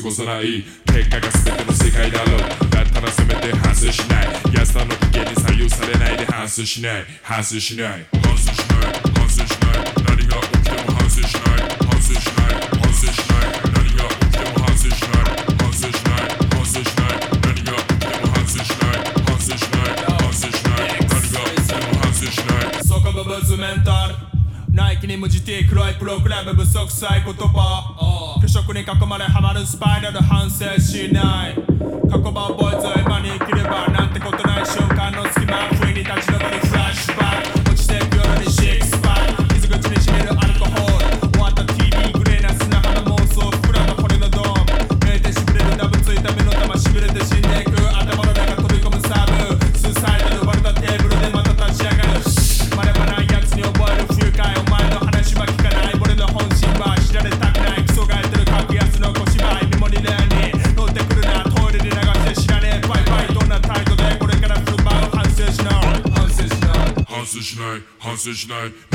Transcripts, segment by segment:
過ごさない。結果が全ての世界だろう。だったらせめて反省しない。安田の危険に左右されないで反省しない。反省しない。反省しない。反省しない。何が起きても反省しない。反省しない。反省しない。何が起きても反省しない。反省しない。反省しない。何が起きても反省しない。反省しない。反省しない。何が起きても反省しない。そこブブズメンタルナイキに無事 T 黒いプログラム。不足さえ言葉 you know. no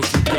life.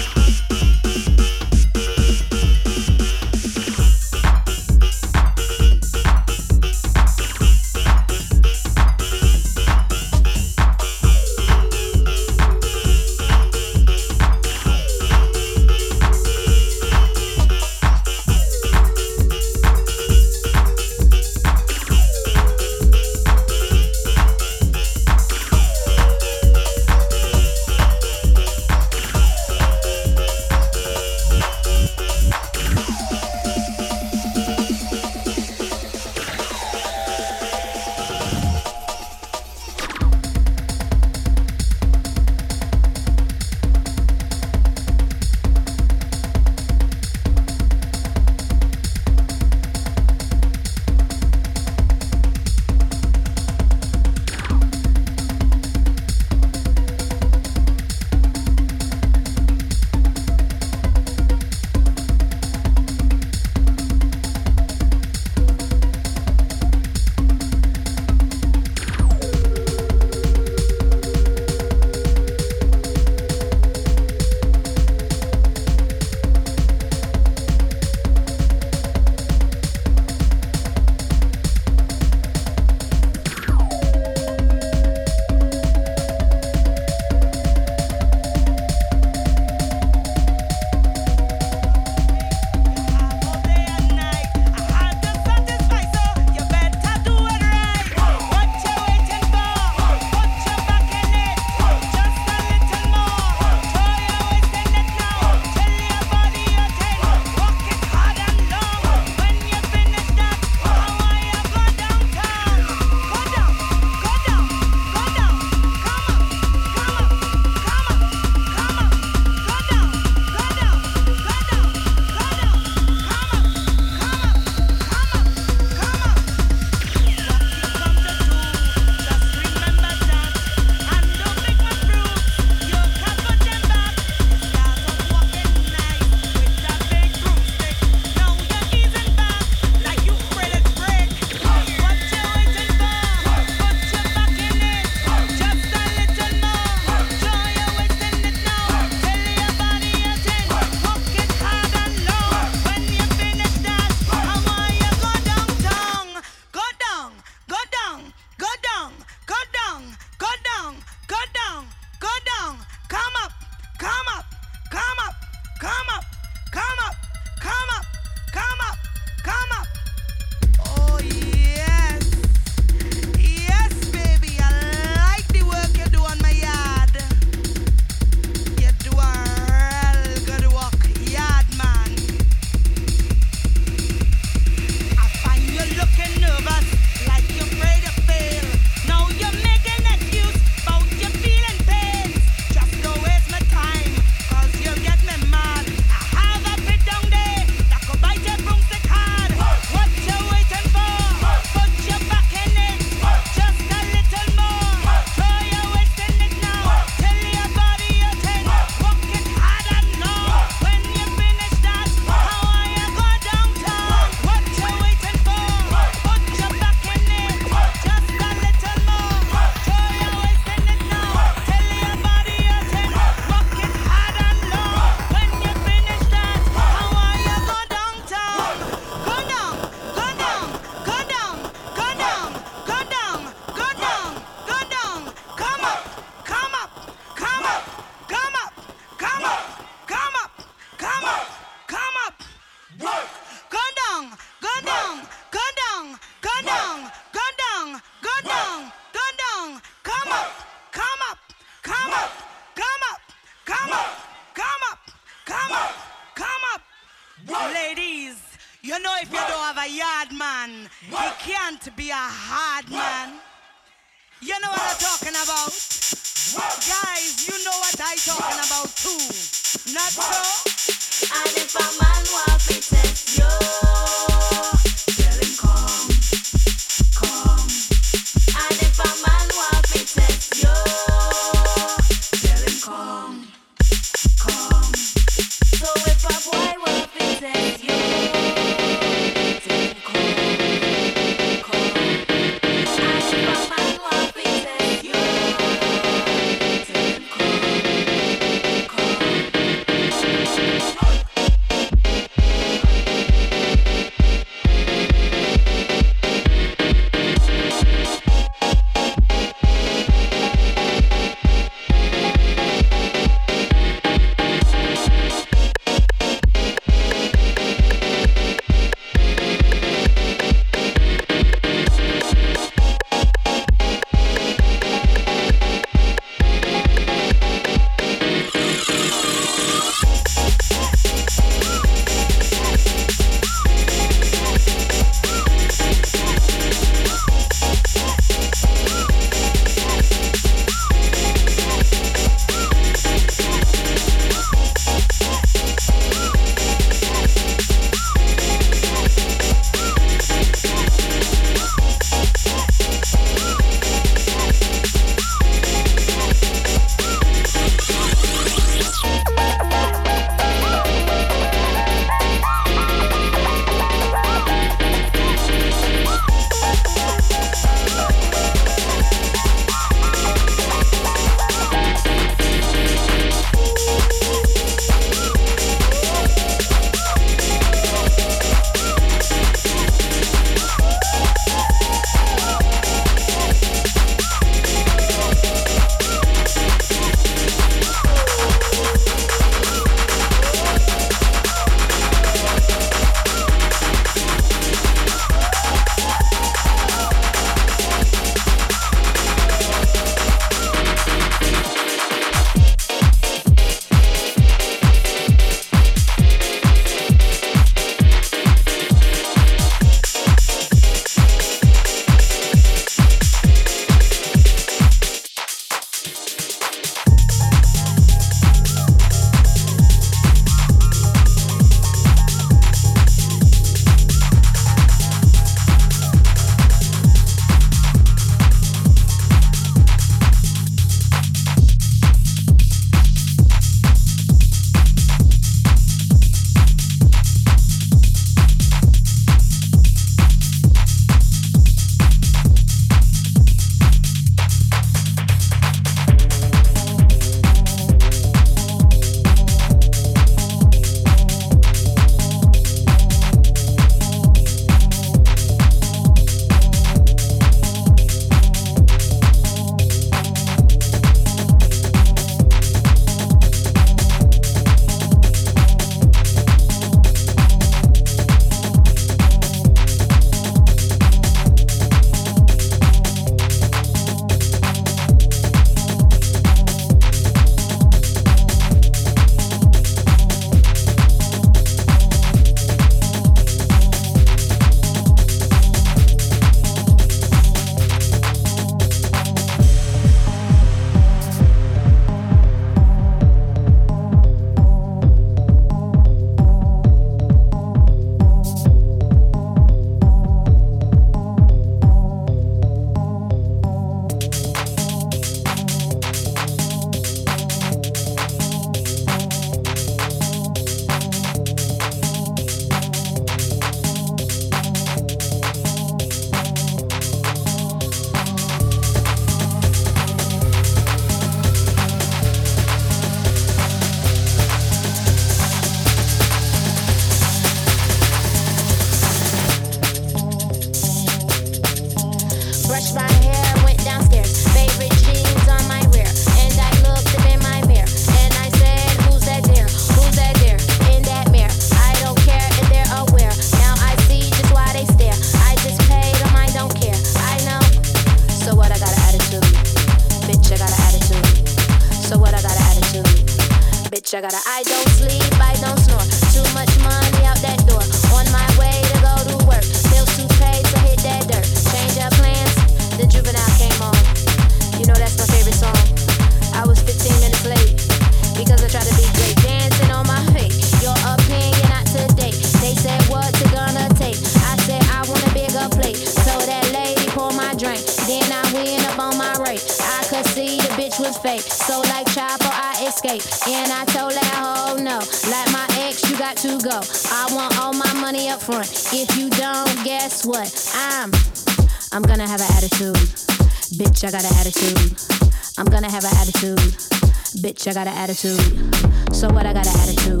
Bitch, I got an attitude. So what? I got an attitude.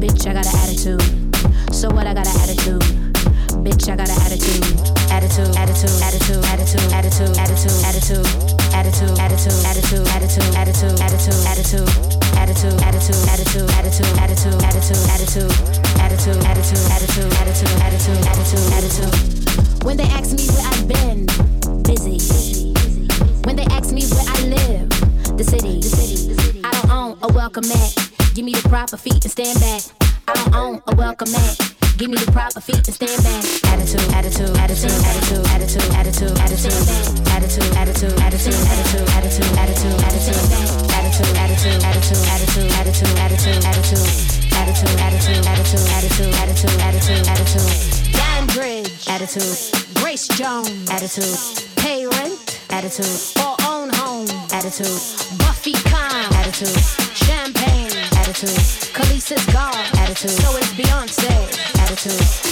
Bitch, I got an attitude. So what? I got an attitude. Bitch, I got an attitude. Attitude, attitude, attitude, attitude, attitude, attitude, attitude. attitude. attitude. Pay rent attitude. Or own home attitude. Buffy Khan attitude. Champagne attitude. Khaleesi's God attitude. So it's Beyonce attitude.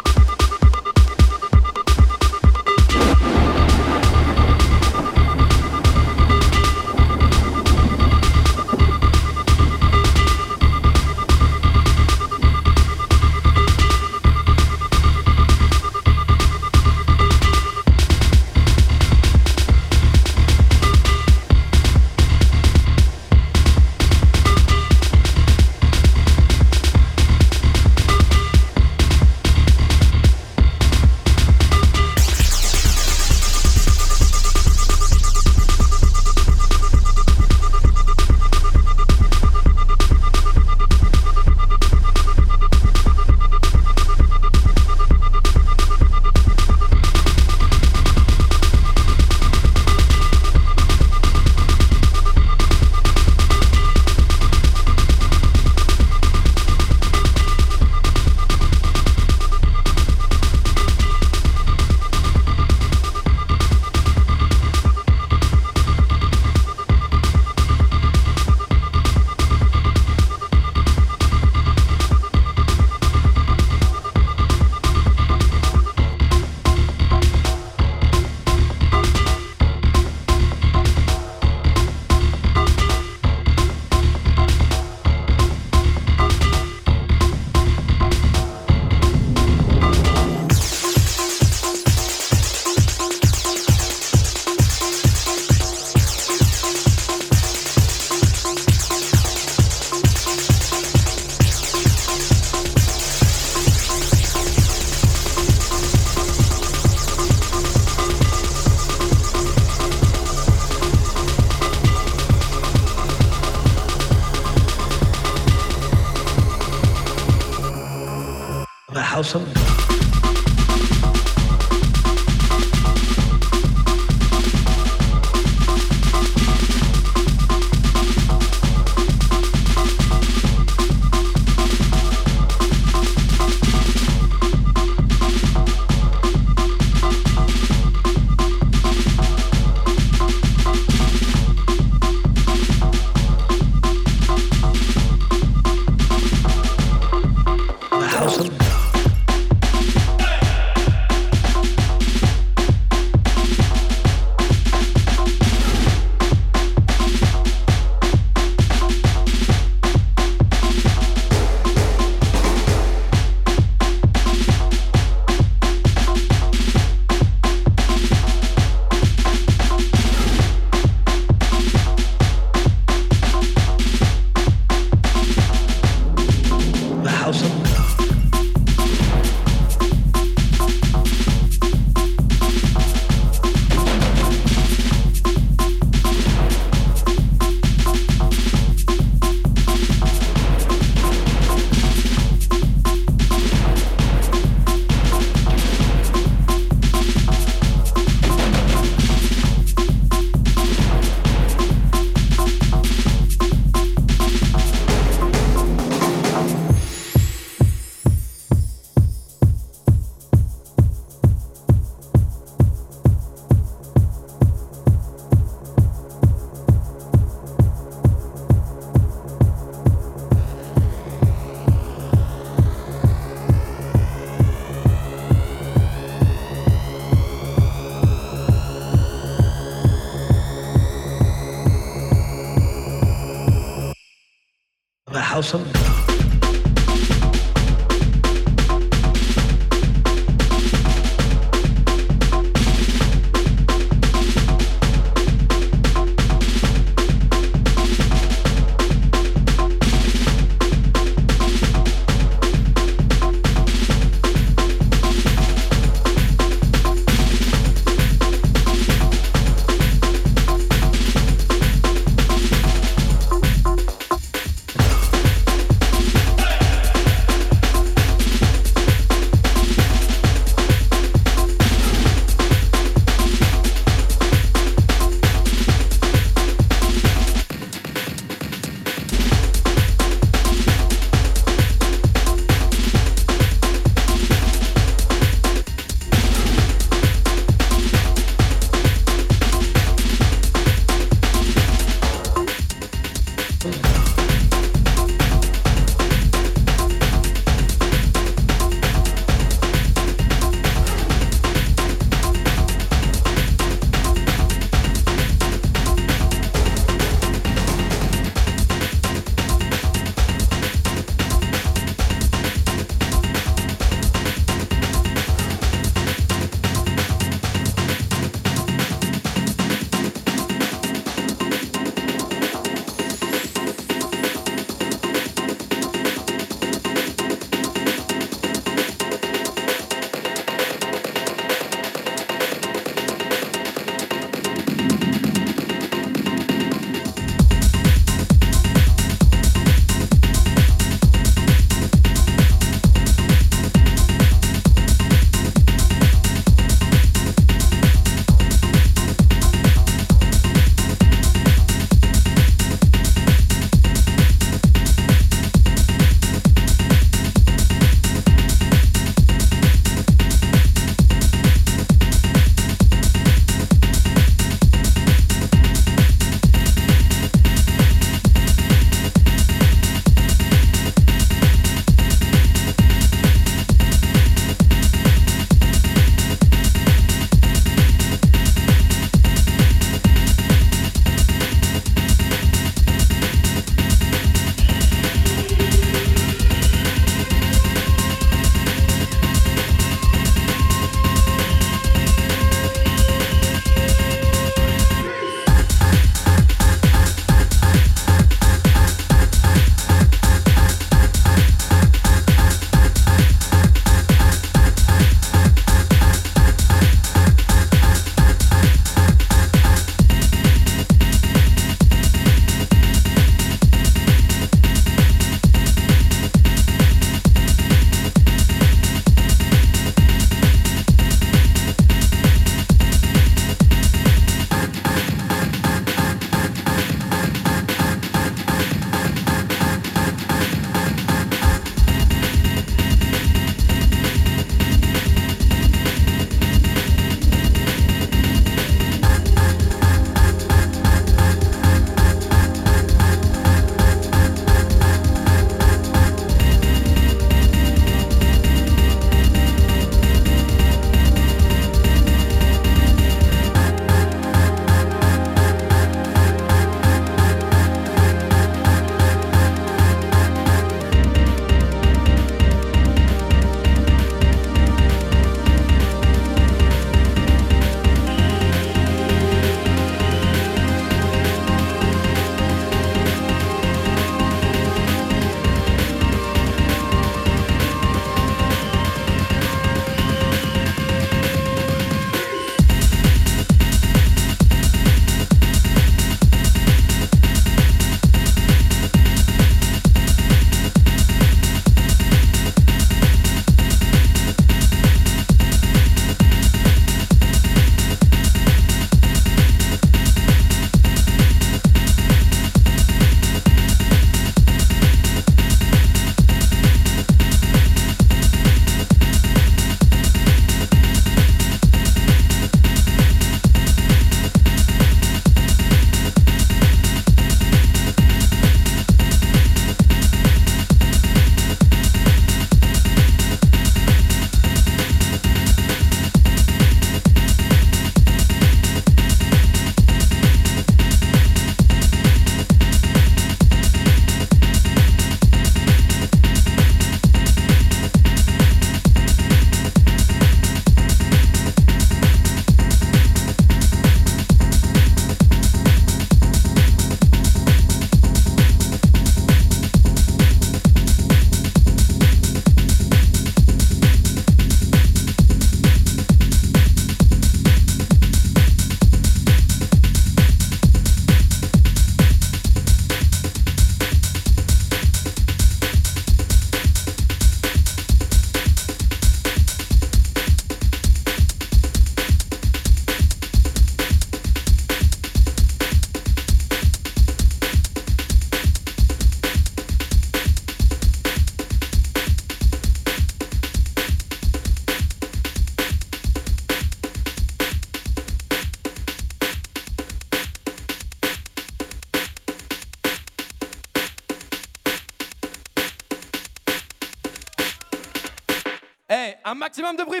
Maximum de bruit